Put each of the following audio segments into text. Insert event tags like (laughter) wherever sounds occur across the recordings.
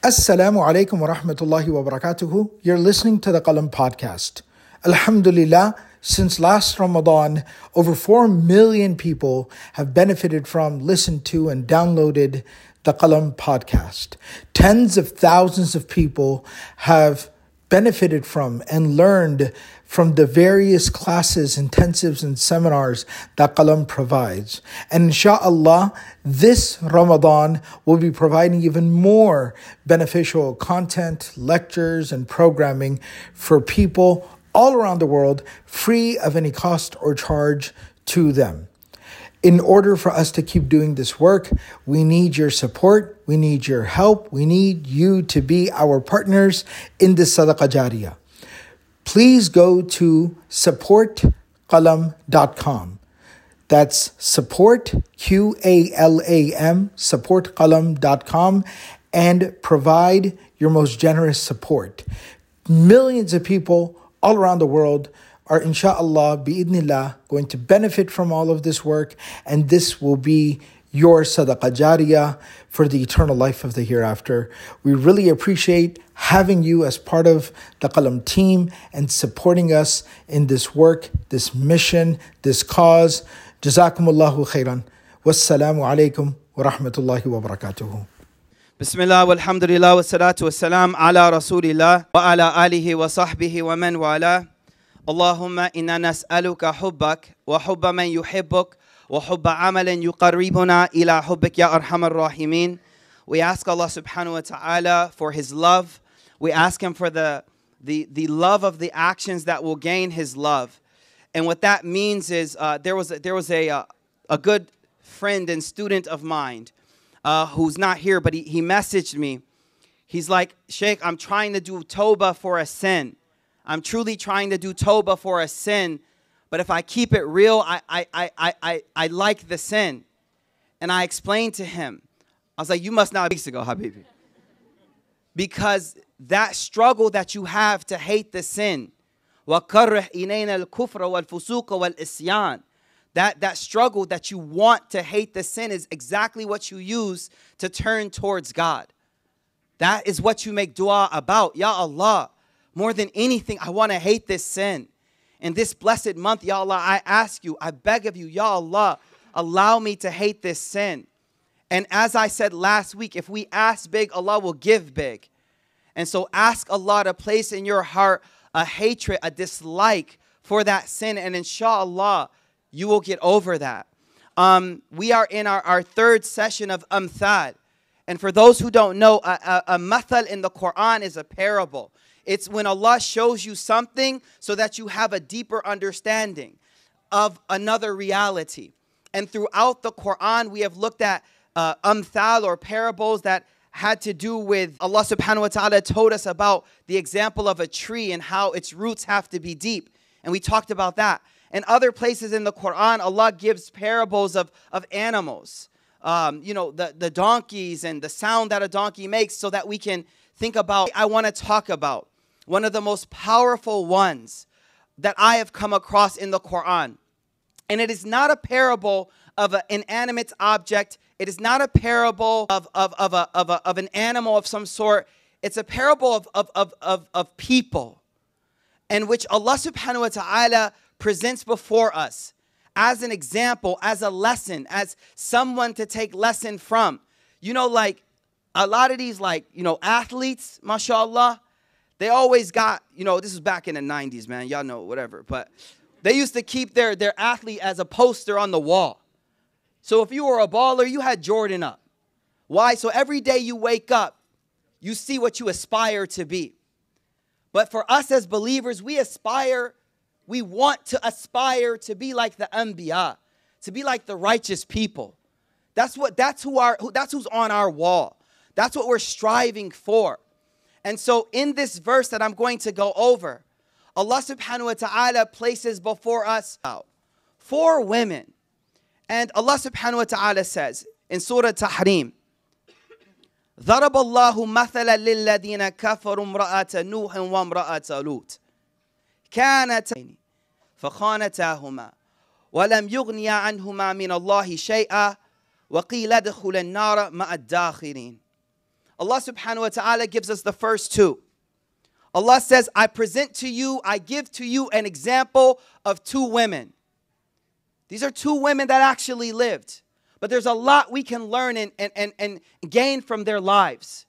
Assalamu alaikum wa rahmatullahi wa. You're listening to the Qalam podcast. Alhamdulillah, since last Ramadan, over 4 million people have benefited from, listened to, and downloaded the Qalam podcast. Tens of thousands of people have benefited from and learned from the various classes, intensives, and seminars that Qalam provides. And inshallah, this Ramadan will be providing even more beneficial content, lectures, and programming for people all around the world, free of any cost or charge to them in order for us to keep doing this work, we need your support, we need your help, we need you to be our partners in this sadaqah jariyah. Please go to supportqalam.com. That's support, Q A L A M, supportqalam.com, and provide your most generous support. Millions of people all around the world are inshallah bi'idnillah going to benefit from all of this work and this will be your sadaqah jariyah for the eternal life of the hereafter. We really appreciate having you as part of the Qalam team and supporting us in this work, this mission, this cause. Jazakumullahu khairan. Wassalamu alaikum wa rahmatullahi wa barakatuhu. بسم الله والحمد لله والصلاة والسلام على رسول الله وعلى آله وصحبه ومن والاه اللهم إنا نسألك حبك وحب من يحبك وحب عمل يقربنا إلى حبك يا أرحم الراحمين We ask Allah subhanahu wa ta'ala for His love. We ask Him for the, the, the love of the actions that will gain His love. And what that means is uh, there was, a, there was a, uh, a good friend and student of mine uh, who's not here, but he, he messaged me. He's like, Sheikh, I'm trying to do Toba for a sin. I'm truly trying to do Toba for a sin, but if I keep it real, I, I, I, I, I, like the sin. And I explained to him, I was like, You must not weeks ago, Habibi. Because that struggle that you have to hate the sin, that, that struggle that you want to hate the sin is exactly what you use to turn towards God. That is what you make dua about. Ya Allah, more than anything, I want to hate this sin. In this blessed month, Ya Allah, I ask you, I beg of you, Ya Allah, allow me to hate this sin. And as I said last week, if we ask big, Allah will give big. And so ask Allah to place in your heart a hatred, a dislike for that sin. And inshallah, you will get over that. Um, we are in our, our third session of Amthal. And for those who don't know, a, a, a mathal in the Quran is a parable. It's when Allah shows you something so that you have a deeper understanding of another reality. And throughout the Quran, we have looked at uh, or parables that had to do with Allah subhanahu wa ta'ala told us about the example of a tree and how its roots have to be deep. And we talked about that. And other places in the Quran, Allah gives parables of, of animals. Um, you know, the, the donkeys and the sound that a donkey makes so that we can think about. I want to talk about one of the most powerful ones that I have come across in the Quran. And it is not a parable of an inanimate object. It is not a parable of, of, of, a, of, a, of an animal of some sort. It's a parable of, of, of, of, of people in which Allah subhanahu wa ta'ala presents before us as an example, as a lesson, as someone to take lesson from. You know, like a lot of these, like, you know, athletes, mashallah, they always got, you know, this was back in the 90s, man. Y'all know, whatever. But they used to keep their, their athlete as a poster on the wall. So if you were a baller, you had Jordan up. Why? So every day you wake up, you see what you aspire to be. But for us as believers, we aspire, we want to aspire to be like the Anbiya, to be like the righteous people. That's what that's who our that's who's on our wall. That's what we're striving for. And so, in this verse that I'm going to go over, Allah subhanahu wa ta'ala places before us four women. And Allah subhanahu wa ta'ala says in Surah Tahrim, ضرب الله مثلا للذين كفروا امرأة نوح وامرأة لوط كانتا فخانتاهما ولم يغنيا عنهما من الله شيئا وقيل ادخل النار مع الداخلين Allah subhanahu wa ta'ala gives us the first two. Allah says, I present to you, I give to you an example of two women. These are two women that actually lived. But there's a lot we can learn and, and, and, and gain from their lives.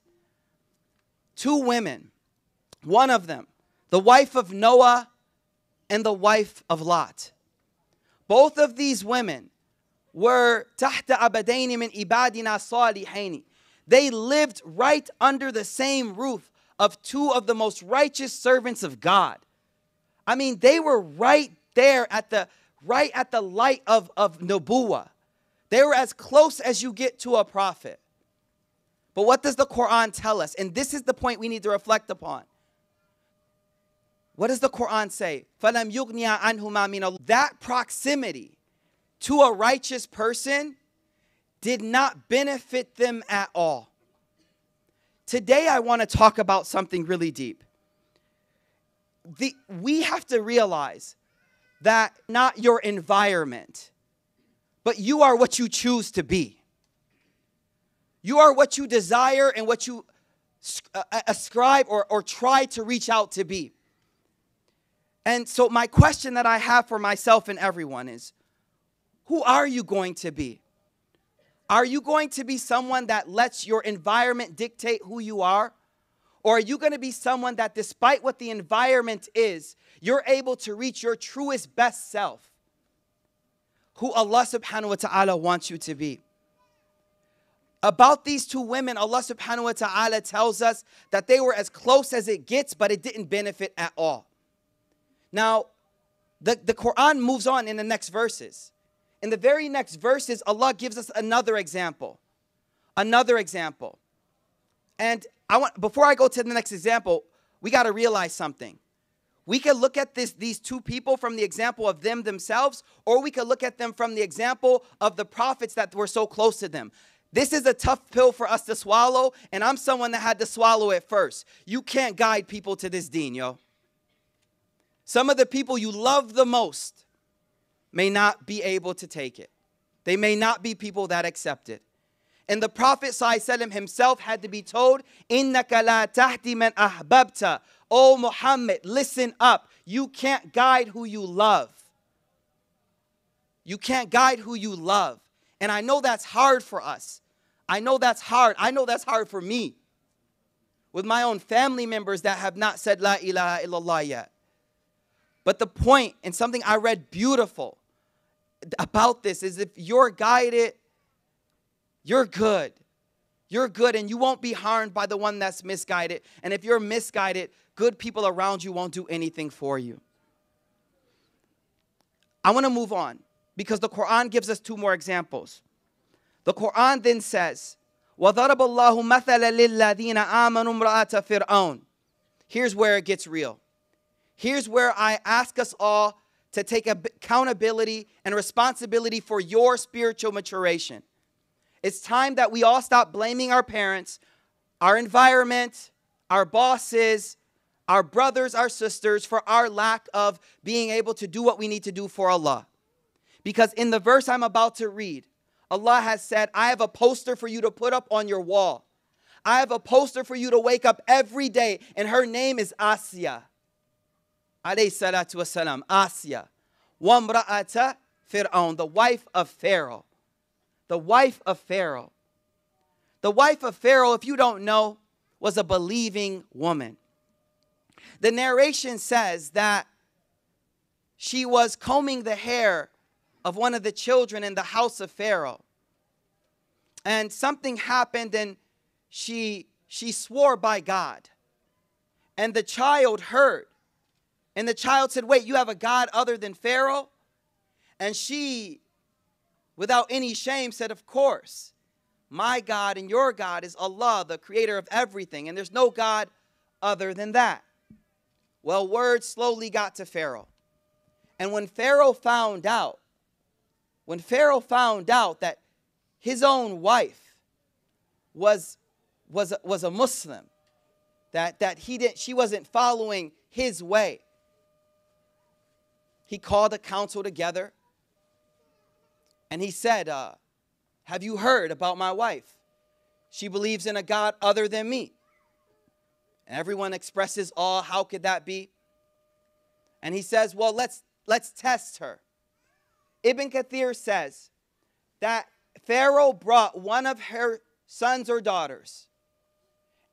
Two women, one of them, the wife of Noah and the wife of Lot. Both of these women were tahta abadaini min ibadina salihaini. They lived right under the same roof of two of the most righteous servants of God. I mean, they were right there at the right at the light of, of Nubuwa. They were as close as you get to a prophet. But what does the Quran tell us? And this is the point we need to reflect upon. What does the Quran say? That proximity to a righteous person did not benefit them at all. Today, I want to talk about something really deep. The, we have to realize that not your environment, but you are what you choose to be. You are what you desire and what you uh, uh, ascribe or, or try to reach out to be. And so, my question that I have for myself and everyone is who are you going to be? Are you going to be someone that lets your environment dictate who you are? Or are you going to be someone that, despite what the environment is, you're able to reach your truest best self? Who Allah subhanahu wa ta'ala wants you to be. About these two women, Allah subhanahu wa ta'ala tells us that they were as close as it gets, but it didn't benefit at all. Now, the, the Quran moves on in the next verses. In the very next verses, Allah gives us another example. Another example. And I want before I go to the next example, we got to realize something. We could look at this these two people from the example of them themselves or we could look at them from the example of the prophets that were so close to them. This is a tough pill for us to swallow, and I'm someone that had to swallow it first. You can't guide people to this deen, yo. Some of the people you love the most may not be able to take it. They may not be people that accept it. And the Prophet ﷺ himself had to be told, إِنَّكَ لَا تَهْدِ مَنْ أَحْبَبْتَ Oh Muhammad, listen up. You can't guide who you love. You can't guide who you love. And I know that's hard for us. I know that's hard. I know that's hard for me. With my own family members that have not said La ilaha illallah yet. But the point, and something I read beautiful about this, is if you're guided, you're good. You're good and you won't be harmed by the one that's misguided. And if you're misguided, good people around you won't do anything for you. I want to move on because the Quran gives us two more examples. The Quran then says, وَضَرَبَ اللَّهُ مَثَلًا لِلَّذِينَ آمَنُوا امْرَأَةَ فِرْعَوْنَ Here's where it gets real. Here's where I ask us all to take accountability and responsibility for your spiritual maturation. It's time that we all stop blaming our parents, our environment, our bosses, our brothers, our sisters for our lack of being able to do what we need to do for Allah. Because in the verse I'm about to read, Allah has said, I have a poster for you to put up on your wall. I have a poster for you to wake up every day, and her name is Asya alayhi salatu wasalam, Asya, wamra'ata Fir'aun, the wife of Pharaoh. The wife of Pharaoh. The wife of Pharaoh, if you don't know, was a believing woman. The narration says that she was combing the hair of one of the children in the house of Pharaoh. And something happened and she she swore by God. And the child heard and the child said, Wait, you have a God other than Pharaoh? And she, without any shame, said, Of course. My God and your God is Allah, the creator of everything, and there's no God other than that. Well, word slowly got to Pharaoh. And when Pharaoh found out, when Pharaoh found out that his own wife was, was, was a Muslim, that, that he didn't, she wasn't following his way, he called a council together and he said, uh, Have you heard about my wife? she believes in a God other than me. And everyone expresses awe. How could that be? And he says, Well, let's let's test her. Ibn Kathir says that Pharaoh brought one of her sons or daughters,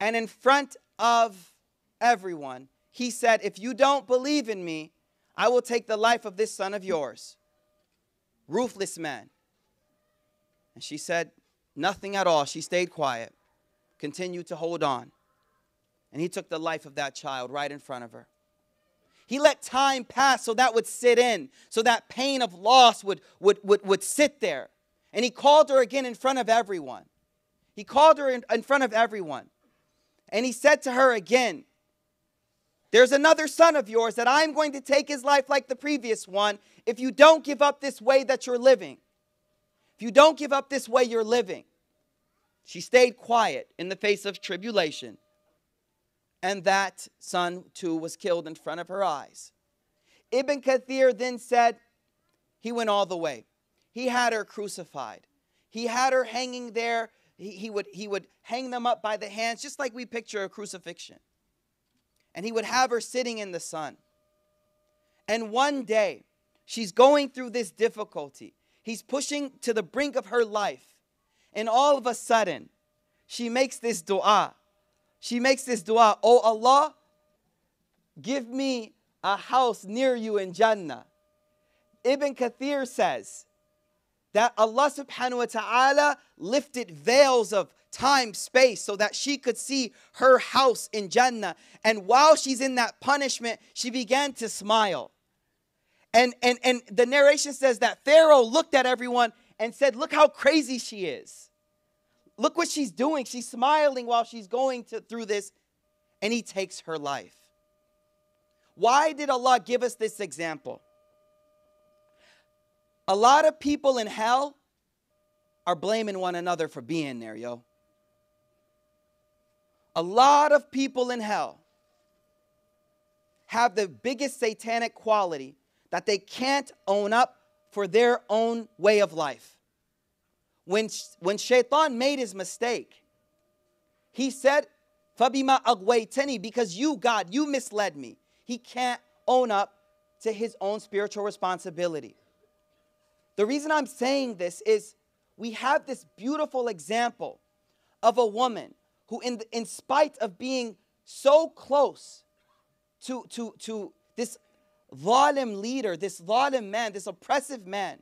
and in front of everyone, he said, If you don't believe in me, I will take the life of this son of yours. Ruthless man. And she said, Nothing at all. She stayed quiet, continued to hold on. And he took the life of that child right in front of her. He let time pass so that would sit in, so that pain of loss would, would, would, would sit there. And he called her again in front of everyone. He called her in, in front of everyone. And he said to her again, There's another son of yours that I'm going to take his life like the previous one if you don't give up this way that you're living. If you don't give up this way you're living. She stayed quiet in the face of tribulation. And that son too was killed in front of her eyes. Ibn Kathir then said, He went all the way. He had her crucified. He had her hanging there. He, he, would, he would hang them up by the hands, just like we picture a crucifixion. And he would have her sitting in the sun. And one day, she's going through this difficulty. He's pushing to the brink of her life. And all of a sudden, she makes this dua. She makes this dua, Oh Allah, give me a house near you in Jannah. Ibn Kathir says that Allah subhanahu wa ta'ala lifted veils of time, space, so that she could see her house in Jannah. And while she's in that punishment, she began to smile. And, and, and the narration says that Pharaoh looked at everyone and said, Look how crazy she is. Look what she's doing. She's smiling while she's going to, through this, and he takes her life. Why did Allah give us this example? A lot of people in hell are blaming one another for being there, yo. A lot of people in hell have the biggest satanic quality that they can't own up for their own way of life. When, when Shaitan made his mistake, he said, because you, God, you misled me. He can't own up to his own spiritual responsibility. The reason I'm saying this is we have this beautiful example of a woman who, in, in spite of being so close to, to, to this zalim leader, this zalim man, this oppressive man,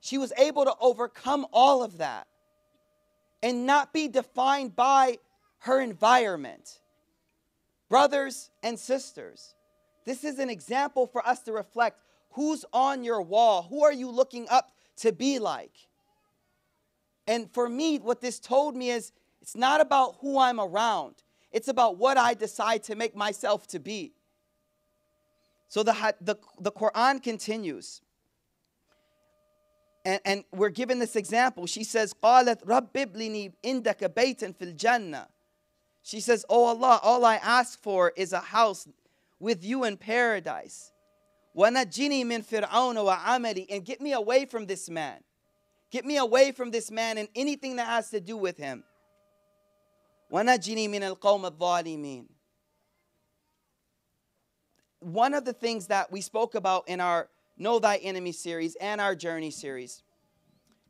she was able to overcome all of that and not be defined by her environment. Brothers and sisters, this is an example for us to reflect who's on your wall? Who are you looking up to be like? And for me, what this told me is it's not about who I'm around, it's about what I decide to make myself to be. So the, the, the Quran continues. And, and we're given this example. She says, قالت رب ابلني عندك بيتا في الجنة. She says, Oh Allah, all I ask for is a house with you in paradise. وَنَجِّنِي مِن فِرْعَوْنَ وَعَمَلِي And get me away from this man. Get me away from this man and anything that has to do with him. وَنَجِّنِي مِنَ الْقَوْمِ الظَّالِمِينَ one of the things that we spoke about in our Know Thy Enemy series and our Journey series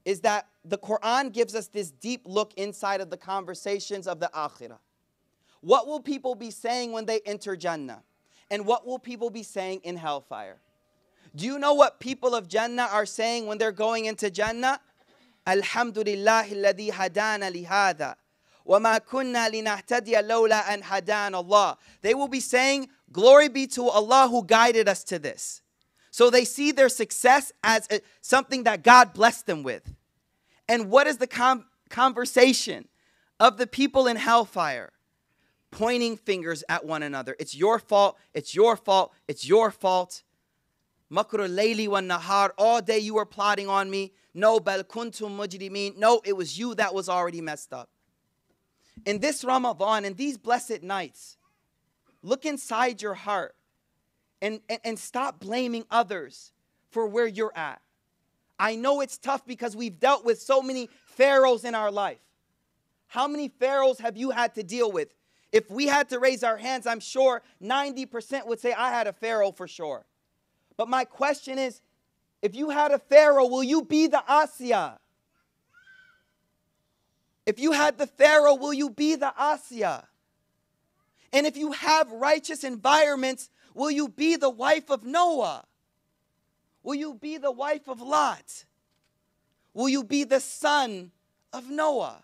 is that the Quran gives us this deep look inside of the conversations of the Akhirah. What will people be saying when they enter Jannah? And what will people be saying in hellfire? Do you know what people of Jannah are saying when they're going into Jannah? Alhamdulillah alladhi hadana lihada. وَمَا كُنَّا لِنَهْتَدِيَ لَوْلَا أَنْ هَدَانَ اللَّهِ They will be saying, Glory be to Allah who guided us to this. So they see their success as a, something that God blessed them with. And what is the com- conversation of the people in hellfire? Pointing fingers at one another. It's your fault, it's your fault, it's your fault. Makru layli wa nahar. All day you were plotting on me. No, bal kuntum mujrimin. No, it was you that was already messed up. In this Ramadan, in these blessed nights, Look inside your heart and, and, and stop blaming others for where you're at. I know it's tough because we've dealt with so many pharaohs in our life. How many pharaohs have you had to deal with? If we had to raise our hands, I'm sure 90% would say, I had a pharaoh for sure. But my question is if you had a pharaoh, will you be the Asya? If you had the pharaoh, will you be the Asya? And if you have righteous environments, will you be the wife of Noah? Will you be the wife of Lot? Will you be the son of Noah?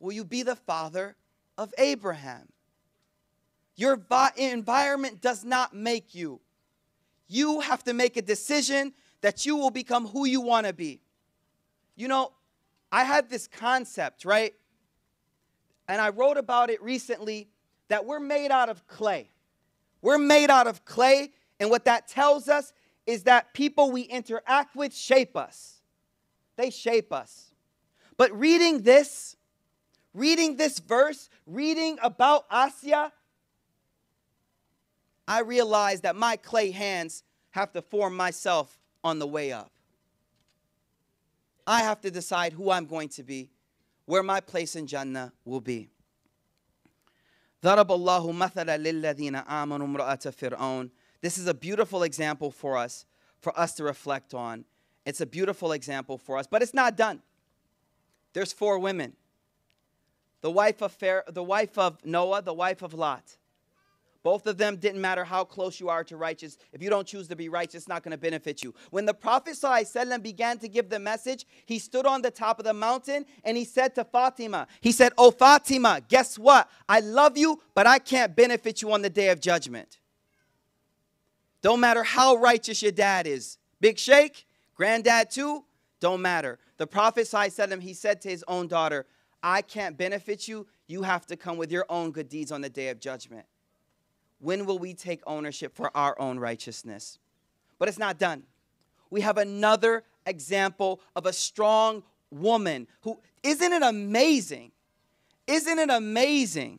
Will you be the father of Abraham? Your environment does not make you. You have to make a decision that you will become who you want to be. You know, I had this concept, right? And I wrote about it recently that we're made out of clay. We're made out of clay, and what that tells us is that people we interact with shape us. They shape us. But reading this, reading this verse, reading about Asya, I realized that my clay hands have to form myself on the way up. I have to decide who I'm going to be, where my place in Jannah will be. ضرب الله مثلا للذين آمنوا امرأة فرعون. This is a beautiful example for us, for us to reflect on. It's a beautiful example for us, but it's not done. There's four women. the wife of Pharaoh, the wife of Noah, the wife of Lot. Both of them didn't matter how close you are to righteous. If you don't choose to be righteous, it's not going to benefit you. When the Prophet ﷺ began to give the message, he stood on the top of the mountain and he said to Fatima, he said, Oh Fatima, guess what? I love you, but I can't benefit you on the day of judgment. Don't matter how righteous your dad is. Big Shake, granddad too, don't matter. The Prophet ﷺ, he said to his own daughter, I can't benefit you. You have to come with your own good deeds on the day of judgment. When will we take ownership for our own righteousness? But it's not done. We have another example of a strong woman who, isn't it amazing? Isn't it amazing?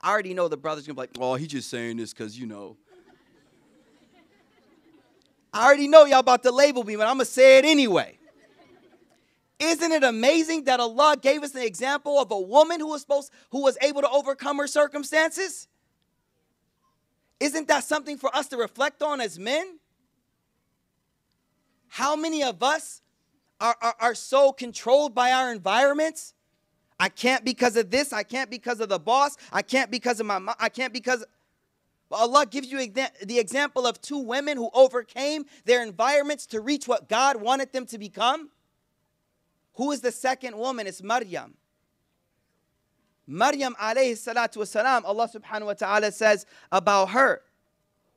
I already know the brother's gonna be like, oh, he's just saying this because, you know. I already know y'all about to label me, but I'm gonna say it anyway. Isn't it amazing that Allah gave us an example of a woman who was supposed who was able to overcome her circumstances? Isn't that something for us to reflect on as men? How many of us are, are, are so controlled by our environments? I can't because of this. I can't because of the boss. I can't because of my mom. I can't because. But Allah gives you the example of two women who overcame their environments to reach what God wanted them to become. Who is the second woman? It's Maryam. Maryam alayhi salatu wasalam, Allah subhanahu wa ta'ala says about her,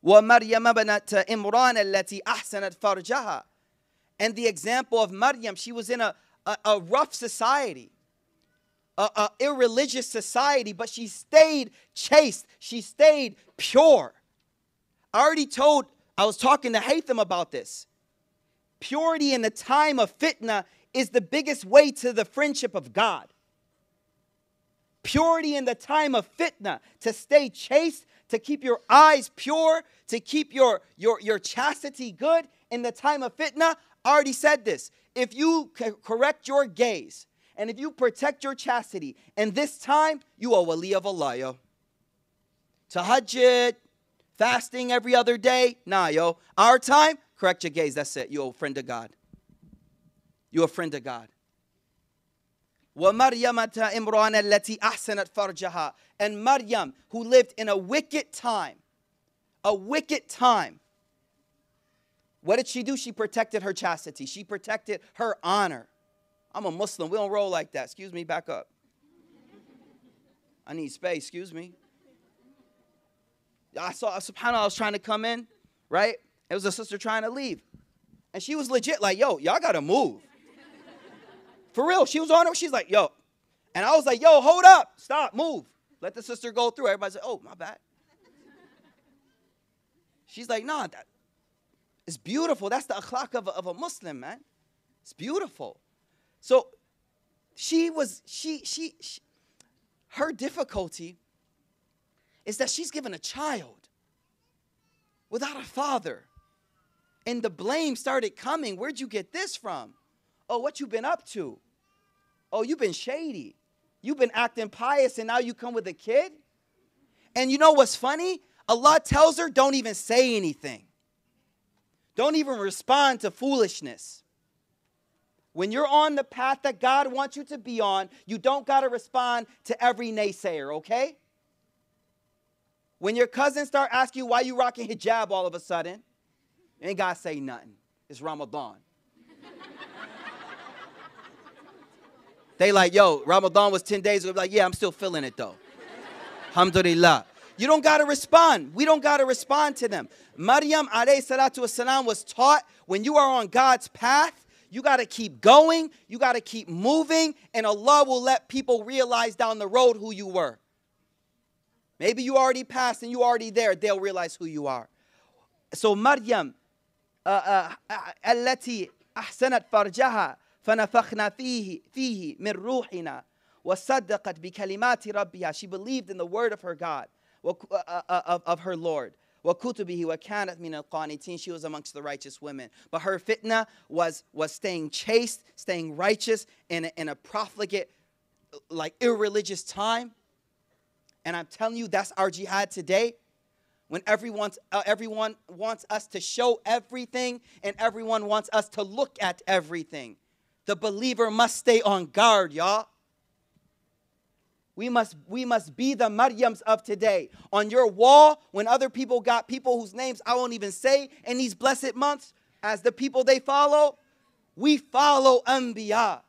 وَمَرْيَمَ بَنَتْ إِمْرَانَ الَّتِي أَحْسَنَتْ فَرْجَهَا And the example of Maryam, she was in a, a, a rough society, a, a irreligious society, but she stayed chaste. She stayed pure. I already told, I was talking to Haytham about this. Purity in the time of fitna is the biggest way to the friendship of God purity in the time of fitna, to stay chaste, to keep your eyes pure, to keep your, your, your chastity good in the time of fitna. I already said this. If you correct your gaze and if you protect your chastity, and this time you are wali of Allah, yo. Tahajjud, fasting every other day, nah, yo. Our time, correct your gaze, that's it. You're a friend of God. You're a friend of God. وَمَرْيَمَةَ إِمْرَانَ الَّتِي أَحْسَنَتْ فَرْجَهَا And Maryam, who lived in a wicked time, a wicked time. What did she do? She protected her chastity. She protected her honor. I'm a Muslim. We don't roll like that. Excuse me, back up. I need space. Excuse me. I saw, subhanAllah, I was trying to come in, right? It was a sister trying to leave. And she was legit like, yo, y'all got to move. For real, she was on her. She's like, yo. And I was like, yo, hold up. Stop, move. Let the sister go through. Everybody said, oh, my bad. She's like, nah, that, it's beautiful. That's the akhlaq of a, of a Muslim, man. It's beautiful. So she was, she, she, she, her difficulty is that she's given a child without a father. And the blame started coming. Where'd you get this from? Oh, what you been up to? Oh, you've been shady. You've been acting pious and now you come with a kid? And you know what's funny? Allah tells her, don't even say anything. Don't even respond to foolishness. When you're on the path that God wants you to be on, you don't got to respond to every naysayer, okay? When your cousins start asking you why you rocking hijab all of a sudden, ain't got to say nothing. It's Ramadan. they like, yo, Ramadan was 10 days ago. Like, yeah, I'm still feeling it though. Alhamdulillah. You don't got to respond. We don't got to respond to them. Maryam alayhi salatu wasalam was taught when you are on God's path, you got to keep going, you got to keep moving, and Allah will let people realize down the road who you were. Maybe you already passed and you already there, they'll realize who you are. So Maryam, التي أحسنت فرجها فنفخنا فيه فيه من روحنا وصدقت بكلمات ربها she believed in the word of her God of, of her Lord وكتبه وكانت من القانتين she was amongst the righteous women but her fitna was was staying chaste staying righteous in a, in a profligate like irreligious time and I'm telling you that's our jihad today when everyone, uh, everyone wants us to show everything and everyone wants us to look at everything. The believer must stay on guard, y'all. We must, we must be the Maryams of today. On your wall, when other people got people whose names I won't even say in these blessed months as the people they follow, we follow Anbiya.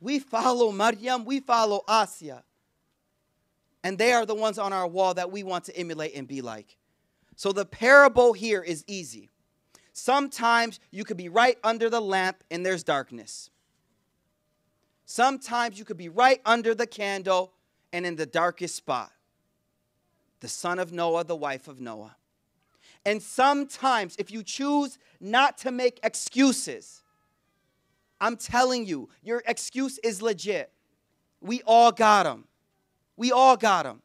We follow Maryam, we follow Asya. And they are the ones on our wall that we want to emulate and be like. So the parable here is easy. Sometimes you could be right under the lamp and there's darkness. Sometimes you could be right under the candle and in the darkest spot. The son of Noah, the wife of Noah. And sometimes, if you choose not to make excuses, I'm telling you, your excuse is legit. We all got them. We all got them.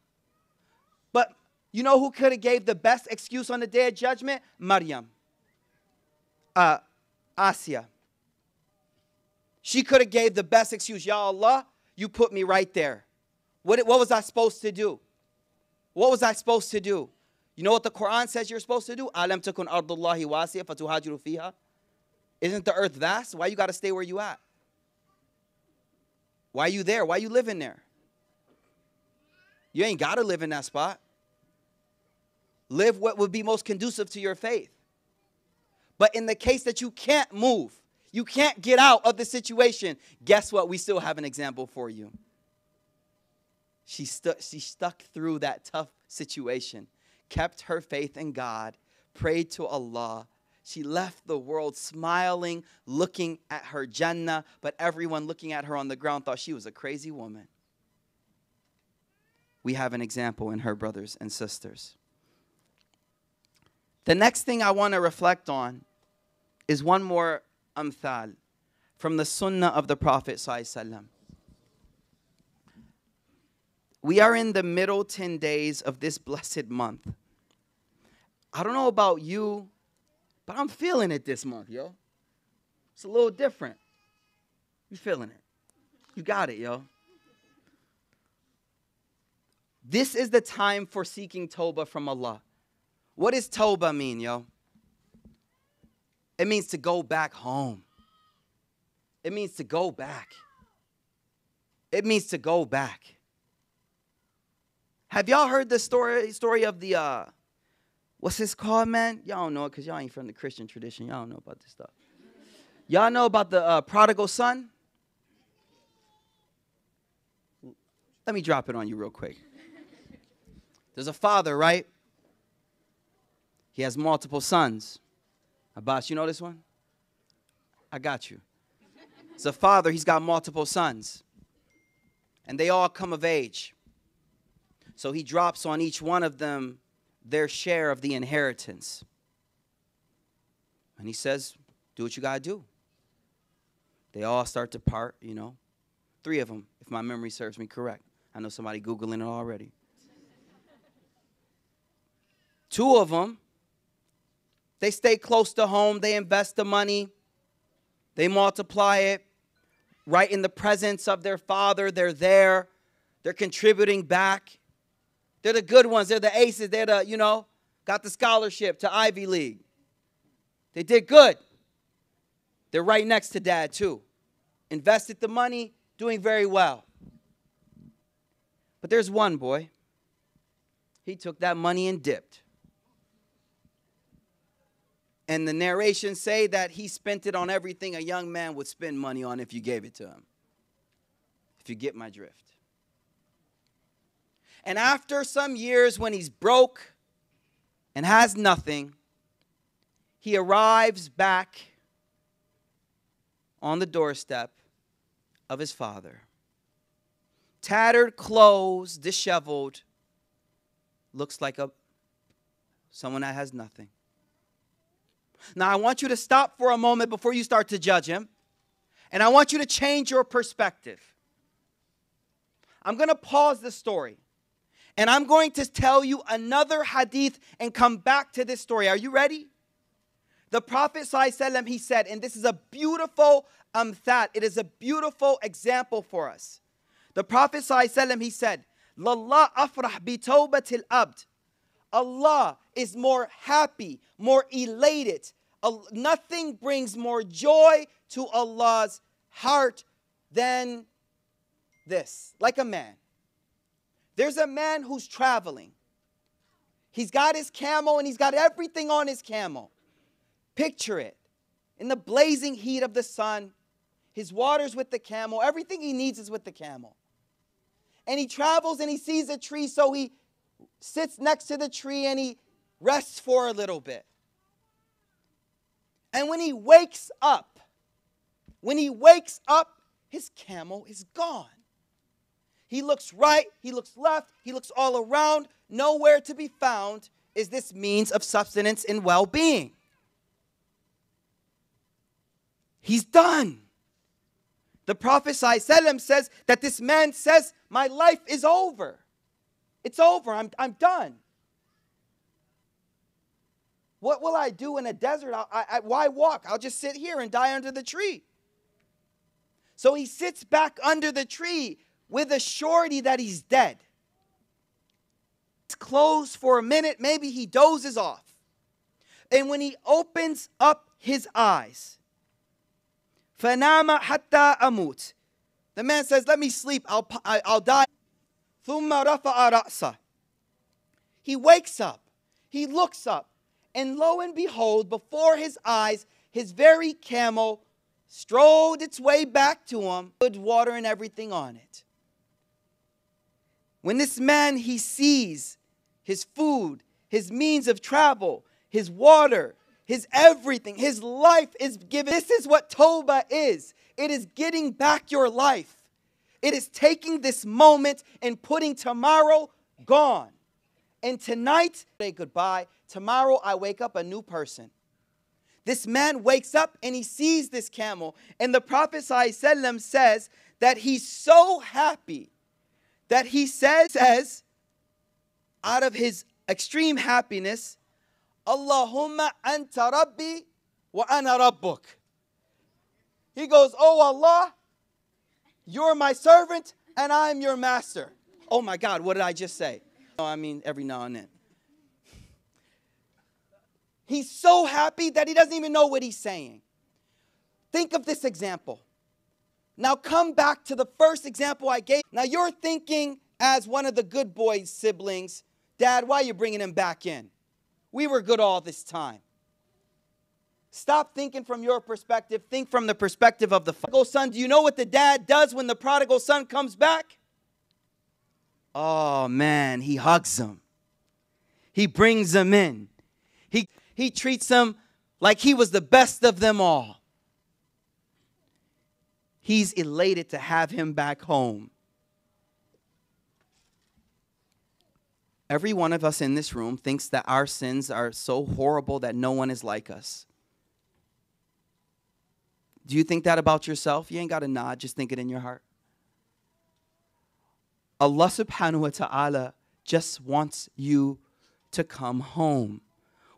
But you know who could have gave the best excuse on the day of judgment? Maryam. Uh, Asya. She could have gave the best excuse. Ya Allah, you put me right there. What, what was I supposed to do? What was I supposed to do? You know what the Quran says you're supposed to do? Alam takun ardullahi wasiya fatuhajiru fiha. Isn't the earth vast? Why you got to stay where you at? Why are you there? Why you living there? You ain't got to live in that spot. Live what would be most conducive to your faith. But in the case that you can't move, you can't get out of the situation, guess what? We still have an example for you. She, stu- she stuck through that tough situation, kept her faith in God, prayed to Allah. She left the world smiling, looking at her Jannah, but everyone looking at her on the ground thought she was a crazy woman we have an example in her brothers and sisters. The next thing I want to reflect on is one more amthal from the sunnah of the Prophet. We are in the middle 10 days of this blessed month. I don't know about you, but I'm feeling it this month, yo. It's a little different. You feeling it? You got it, yo. This is the time for seeking Toba from Allah. What does Toba mean, yo? It means to go back home. It means to go back. It means to go back. Have y'all heard the story story of the uh what's this called, man? Y'all don't know it because y'all ain't from the Christian tradition. Y'all don't know about this stuff. Y'all know about the uh, prodigal son? Let me drop it on you real quick. There's a father, right? He has multiple sons. Abbas, you know this one? I got you. It's a father, he's got multiple sons. And they all come of age. So he drops on each one of them their share of the inheritance. And he says, Do what you got to do. They all start to part, you know. Three of them, if my memory serves me correct. I know somebody Googling it already. Two of them, they stay close to home, they invest the money. They multiply it right in the presence of their father. They're there. They're contributing back. They're the good ones. They're the aces. They're the, you know, got the scholarship to Ivy League. They did good. They're right next to dad, too. Invested the money, doing very well. But there's one boy. He took that money and dipped. And the narrations say that he spent it on everything a young man would spend money on if you gave it to him. If you get my drift. And after some years, when he's broke and has nothing, he arrives back on the doorstep of his father. Tattered clothes, disheveled, looks like a someone that has nothing. Now I want you to stop for a moment before you start to judge him. And I want you to change your perspective. I'm going to pause the story. And I'm going to tell you another hadith and come back to this story. Are you ready? The Prophet ﷺ, he said, and this is a beautiful um, amthal, it is a beautiful example for us. The Prophet ﷺ, he said, Lalla afrah bitawbatil abd. Allah is more happy, more elated. Nothing brings more joy to Allah's heart than this. Like a man. There's a man who's traveling. He's got his camel and he's got everything on his camel. Picture it. In the blazing heat of the sun, his water's with the camel, everything he needs is with the camel. And he travels and he sees a tree, so he sits next to the tree and he rests for a little bit. And when he wakes up, when he wakes up, his camel is gone. He looks right, he looks left, he looks all around. Nowhere to be found is this means of sustenance and well being. He's done. The Prophet says that this man says, My life is over. It's over. I'm, I'm done. What will I do in a desert? I, I, why walk? I'll just sit here and die under the tree. So he sits back under the tree with a surety that he's dead. It's closed for a minute. Maybe he dozes off. And when he opens up his eyes, فَنَامَ حَتَّى أَمُوتِ The man says, let me sleep, I'll, I'll die. He wakes up, he looks up, and lo and behold, before his eyes, his very camel strolled its way back to him, with water and everything on it. When this man he sees his food, his means of travel, his water, his everything, his life is given. This is what Toba is. It is getting back your life it is taking this moment and putting tomorrow gone. And tonight, say goodbye. Tomorrow, I wake up a new person. This man wakes up and he sees this camel. And the Prophet says that he's so happy that he says, says out of his extreme happiness, Allahumma anta rabbi wa ana rabbuk. He goes, Oh Allah, you're my servant and I'm your master. Oh my God, what did I just say? Oh, I mean, every now and then. He's so happy that he doesn't even know what he's saying. Think of this example. Now, come back to the first example I gave. Now, you're thinking, as one of the good boys' siblings, Dad, why are you bringing him back in? We were good all this time. Stop thinking from your perspective. Think from the perspective of the prodigal son. Do you know what the dad does when the prodigal son comes back? Oh man, he hugs him. He brings him in. He, he treats him like he was the best of them all. He's elated to have him back home. Every one of us in this room thinks that our sins are so horrible that no one is like us. Do you think that about yourself? You ain't got to nod, just think it in your heart. Allah subhanahu wa ta'ala just wants you to come home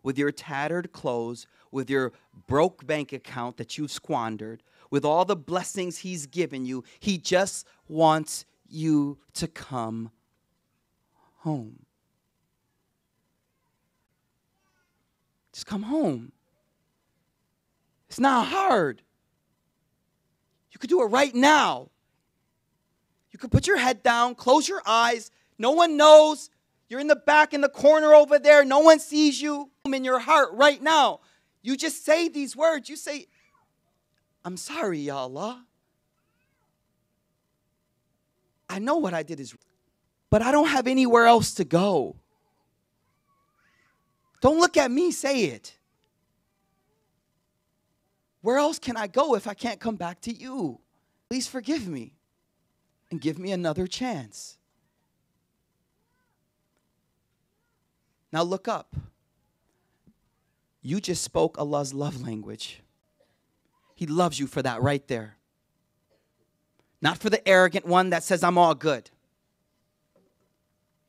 with your tattered clothes, with your broke bank account that you've squandered, with all the blessings He's given you. He just wants you to come home. Just come home. It's not hard. You could do it right now. You could put your head down, close your eyes. No one knows. You're in the back in the corner over there. No one sees you in your heart right now. You just say these words. You say, I'm sorry, Ya Allah. I know what I did is, but I don't have anywhere else to go. Don't look at me, say it. Where else can I go if I can't come back to you? Please forgive me and give me another chance. Now look up. You just spoke Allah's love language. He loves you for that right there. Not for the arrogant one that says, I'm all good.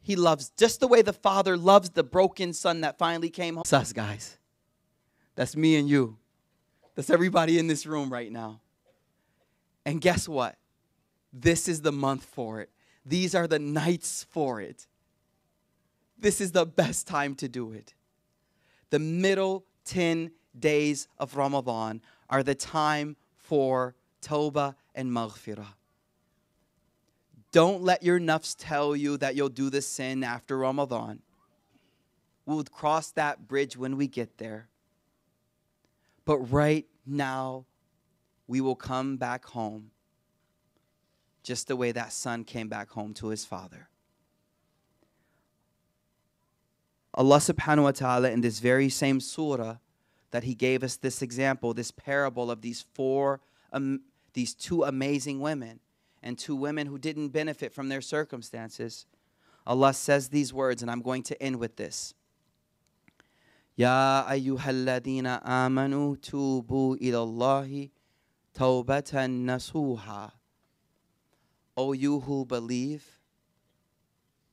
He loves just the way the father loves the broken son that finally came home. That's us, guys. That's me and you. That's everybody in this room right now. And guess what? This is the month for it. These are the nights for it. This is the best time to do it. The middle 10 days of Ramadan are the time for Tawbah and Maghfirah. Don't let your nafs tell you that you'll do the sin after Ramadan. We'll cross that bridge when we get there. But right now, we will come back home just the way that son came back home to his father. Allah subhanahu wa ta'ala, in this very same surah, that he gave us this example, this parable of these four, um, these two amazing women and two women who didn't benefit from their circumstances. Allah says these words, and I'm going to end with this. يا أيها الذين آمنوا توبوا إلى الله توبة نصوحا O you who believe,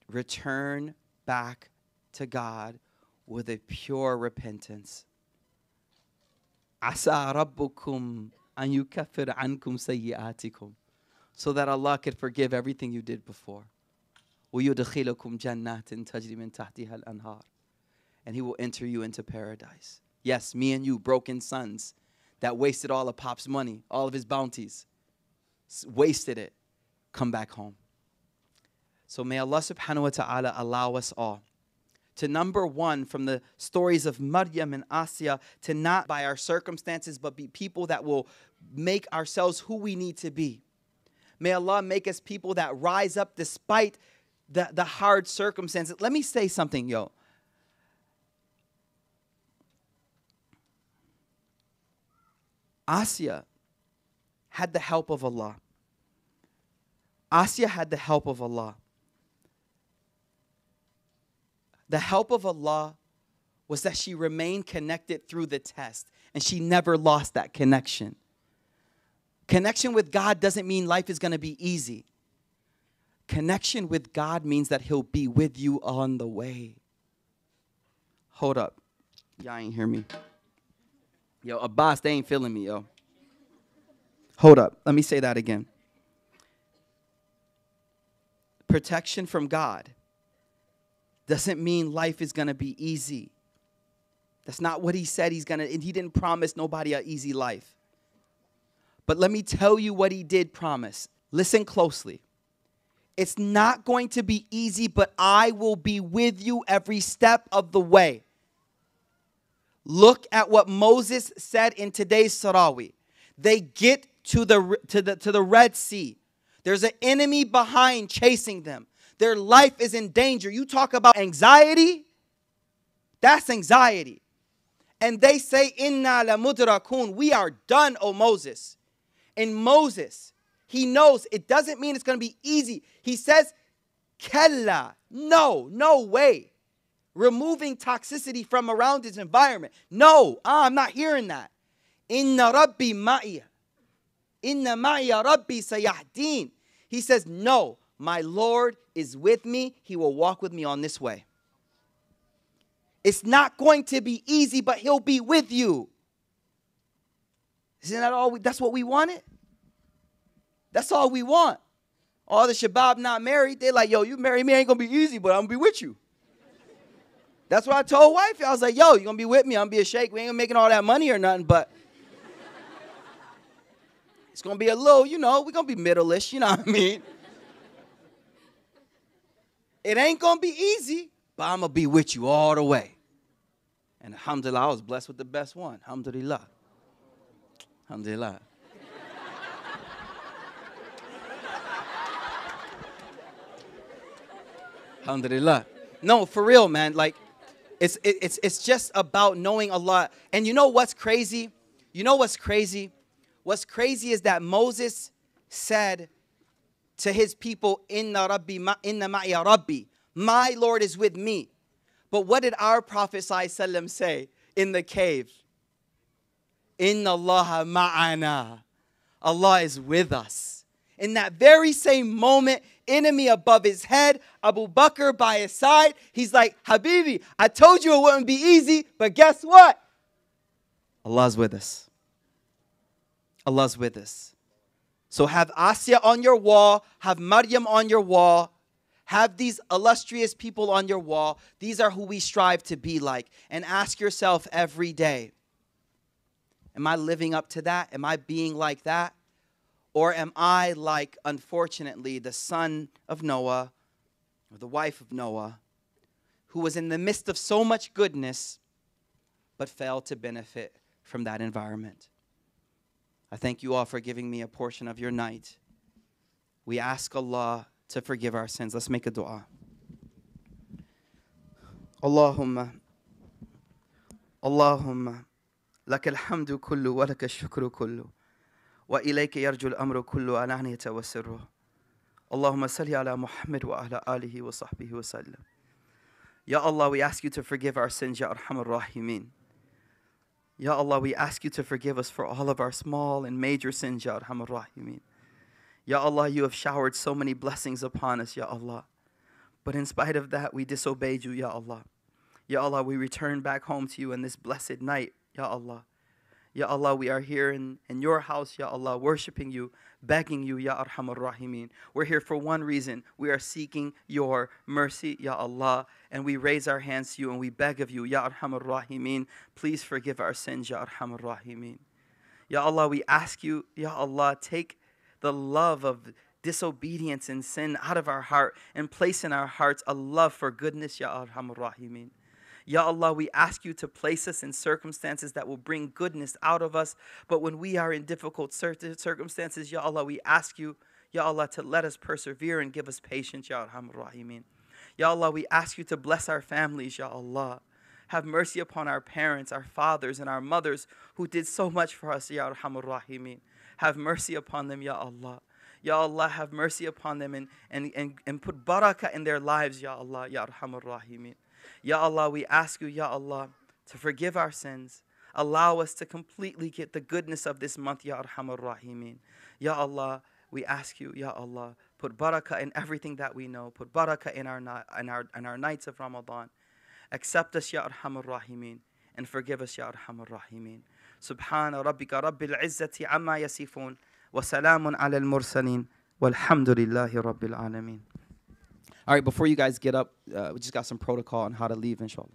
return back to God with a pure repentance. عسى ربكم أن يكفر عنكم سيئاتكم so that Allah could forgive everything you did before. ويدخلكم جنات تجري من تحتها الأنهار and he will enter you into paradise. Yes, me and you, broken sons that wasted all of Pop's money, all of his bounties, wasted it, come back home. So may Allah subhanahu wa ta'ala allow us all to number one from the stories of Maryam and Asiya to not by our circumstances, but be people that will make ourselves who we need to be. May Allah make us people that rise up despite the, the hard circumstances. Let me say something, yo. Asiya had the help of Allah. Asya had the help of Allah. The help of Allah was that she remained connected through the test and she never lost that connection. Connection with God doesn't mean life is going to be easy. Connection with God means that He'll be with you on the way. Hold up. Y'all ain't hear me. Yo, Abbas, they ain't feeling me, yo. Hold up. Let me say that again. Protection from God doesn't mean life is going to be easy. That's not what he said he's going to, and he didn't promise nobody an easy life. But let me tell you what he did promise. Listen closely. It's not going to be easy, but I will be with you every step of the way. Look at what Moses said in today's Taraweeh. They get to the, to the, to the Red Sea. There's an enemy behind chasing them. Their life is in danger. You talk about anxiety, that's anxiety. And they say, Inna la mudrakun, we are done, O Moses. And Moses, he knows it doesn't mean it's going to be easy. He says, Kella, no, no way removing toxicity from around his environment. No, I'm not hearing that. Inna Rabbi ma'iya. Inna ma'iya Rabbi sayahdeen. He says, no, my Lord is with me. He will walk with me on this way. It's not going to be easy, but he'll be with you. Isn't that all? We, that's what we wanted. That's all we want. All the shabab not married, they like, yo, you marry me ain't gonna be easy, but I'm gonna be with you. That's what I told wife. I was like, yo, you gonna be with me? I'm gonna be a sheikh. We ain't making all that money or nothing, but it's gonna be a little, you know, we're gonna be middle-ish, you know what I mean? It ain't gonna be easy, but I'm gonna be with you all the way. And alhamdulillah, I was blessed with the best one. Alhamdulillah. Alhamdulillah. Alhamdulillah. No, for real, man. Like, it's, it, it's, it's just about knowing Allah. And you know what's crazy? You know what's crazy? What's crazy is that Moses said to his people, Inna Rabbi, inna ma'iya Rabbi. My Lord is with me. But what did our Prophet say in the cave? Inna Allah ma'ana. Allah is with us. In that very same moment, enemy above his head, Abu Bakr by his side. He's like, Habibi, I told you it wouldn't be easy, but guess what? Allah's with us. Allah's with us. So have Asya on your wall, have Maryam on your wall, have these illustrious people on your wall. These are who we strive to be like. And ask yourself every day Am I living up to that? Am I being like that? Or am I like, unfortunately, the son of Noah or the wife of Noah who was in the midst of so much goodness but failed to benefit from that environment? I thank you all for giving me a portion of your night. We ask Allah to forgive our sins. Let's make a dua. Allahumma, Allahumma, لك الحمد كله ولك الشكر كله وإليك يرجو الأمر كله علانية وسره اللهم صل على محمد وعلى آله وصحبه وسلم Ya Allah, we ask you to forgive our sins, Ya Arhamar Rahimin. Ya Allah, we ask you to forgive us for all of our small and major sins, Ya Arhamar Rahimin. Ya Allah, you have showered so many blessings upon us, Ya Allah. But in spite of that, we disobeyed you, Ya Allah. Ya Allah, we return back home to you in this blessed night, Ya Allah. Ya Allah, we are here in, in your house, Ya Allah, worshiping you, begging you, Ya Arhamar Rahimin. We're here for one reason. We are seeking your mercy, Ya Allah, and we raise our hands to you and we beg of you, Ya Arhamar Rahimin, please forgive our sins, Ya Arhamar Rahimin. Ya Allah, we ask you, Ya Allah, take the love of disobedience and sin out of our heart and place in our hearts a love for goodness, Ya Arhamar Rahimin. Ya Allah, we ask you to place us in circumstances that will bring goodness out of us. But when we are in difficult circumstances, Ya Allah, we ask you, Ya Allah, to let us persevere and give us patience, Ya Arhamar Rahimin. Ya Allah, we ask you to bless our families, Ya Allah. Have mercy upon our parents, our fathers, and our mothers who did so much for us, Ya Arhamar Rahimin. Have mercy upon them, Ya Allah. Ya Allah, have mercy upon them and, and, and, and put barakah in their lives, Ya Allah, Ya Arhamar Rahimin. Ya Allah, we ask you, Ya Allah, to forgive our sins. Allow us to completely get the goodness of this month, Ya Arhamar Rahimin. Ya Allah, we ask you, Ya Allah, put barakah in everything that we know. Put barakah in our, in our, in our nights of Ramadan. Accept us, Ya Arhamar Rahimin, and forgive us, Ya Arhamar Rahimin. سبحان ربك رب العزة عما يصفون وسلام على المرسلين والحمد لله رب العالمين all right, before you guys get up, uh, we just got some protocol on how to leave, inshallah.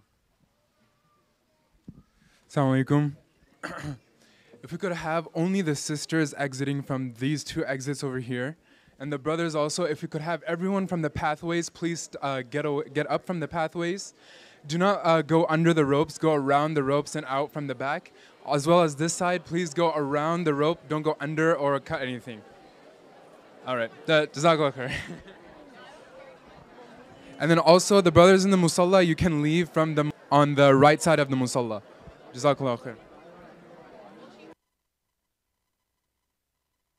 Assalamu alaikum. (clears throat) if we could have only the sisters exiting from these two exits over here, and the brothers also, if we could have everyone from the pathways, please uh, get, get up from the pathways. Do not uh, go under the ropes, go around the ropes and out from the back. As well as this side, please go around the rope, don't go under or cut anything. All right, does that Jazakallah khair. (laughs) And then also the brothers in the musalla, you can leave from the on the right side of the musalla. Jazakallah khair.